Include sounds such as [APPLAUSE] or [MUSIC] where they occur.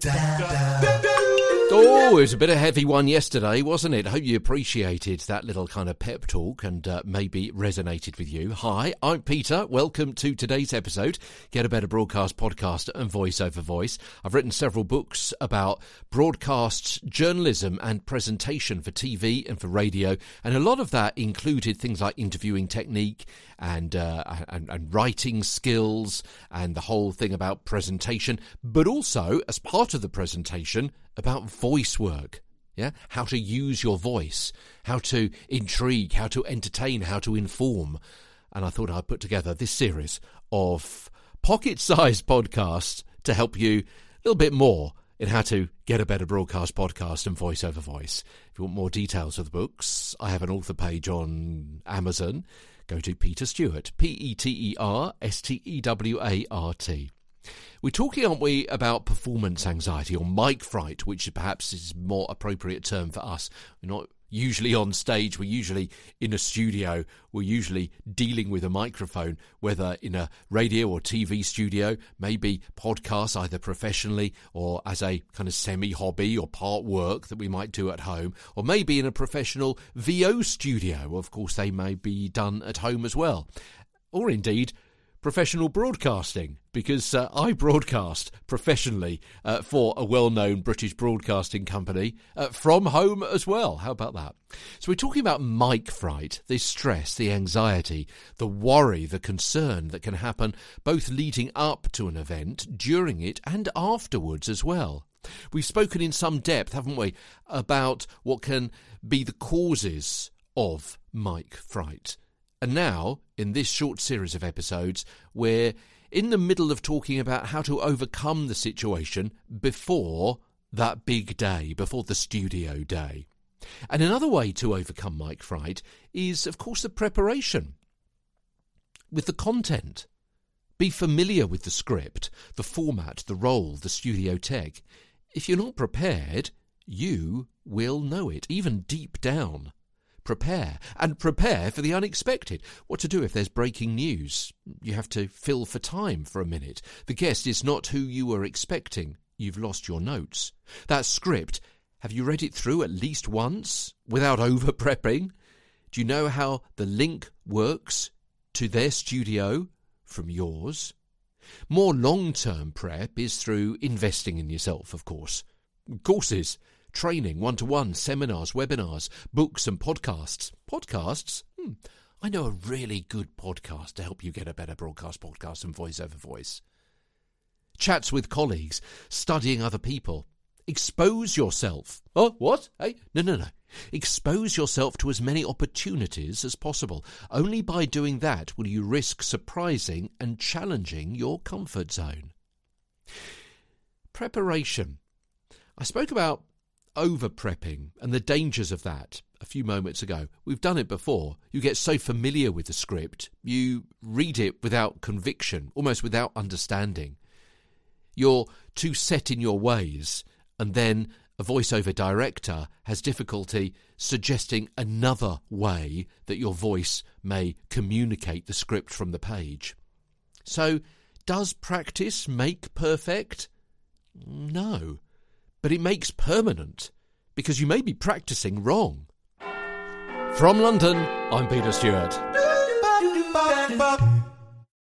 time. It was a bit of a heavy one yesterday, wasn't it? I hope you appreciated that little kind of pep talk and uh, maybe resonated with you. Hi, I'm Peter. Welcome to today's episode, Get a Better Broadcast podcast and voice over voice. I've written several books about broadcasts, journalism and presentation for TV and for radio, and a lot of that included things like interviewing technique and, uh, and, and writing skills and the whole thing about presentation, but also as part of the presentation about voice work. Yeah, how to use your voice, how to intrigue, how to entertain, how to inform. And I thought I'd put together this series of pocket-sized [LAUGHS] podcasts to help you a little bit more in how to get a better broadcast podcast and voice over voice. If you want more details of the books, I have an author page on Amazon. Go to Peter Stewart, P E T E R S T E W A R T. We're talking, aren't we, about performance anxiety or mic fright, which perhaps is more appropriate term for us. We're not usually on stage, we're usually in a studio, we're usually dealing with a microphone, whether in a radio or TV studio, maybe podcasts either professionally or as a kind of semi hobby or part work that we might do at home, or maybe in a professional VO studio. Of course, they may be done at home as well. Or indeed, professional broadcasting because uh, I broadcast professionally uh, for a well known British broadcasting company uh, from home as well. How about that? So, we're talking about mic fright, the stress, the anxiety, the worry, the concern that can happen both leading up to an event, during it, and afterwards as well. We've spoken in some depth, haven't we, about what can be the causes of mic fright and now, in this short series of episodes, we're in the middle of talking about how to overcome the situation before that big day, before the studio day. And another way to overcome mic fright is, of course, the preparation with the content. Be familiar with the script, the format, the role, the studio tech. If you're not prepared, you will know it, even deep down prepare and prepare for the unexpected. What to do if there's breaking news? You have to fill for time for a minute. The guest is not who you were expecting. You've lost your notes. That script, have you read it through at least once without [LAUGHS] over prepping? Do you know how the link works to their studio from yours? More long term prep is through investing in yourself, of course. Courses training, one to one, seminars, webinars, books, and podcasts. Podcasts? Hmm. I know a really good podcast to help you get a better broadcast podcast and voice over voice. Chats with colleagues, studying other people. Expose yourself. Oh, what? Hey? No, no, no. Expose yourself to as many opportunities as possible. Only by doing that will you risk surprising and challenging your comfort zone. Preparation. I spoke about over prepping and the dangers of that a few moments ago. We've done it before. You get so familiar with the script, you read it without conviction, almost without understanding. You're too set in your ways, and then a voiceover director has difficulty suggesting another way that your voice may communicate the script from the page. So, does practice make perfect? No but it makes permanent because you may be practicing wrong. From London, I'm Peter Stewart.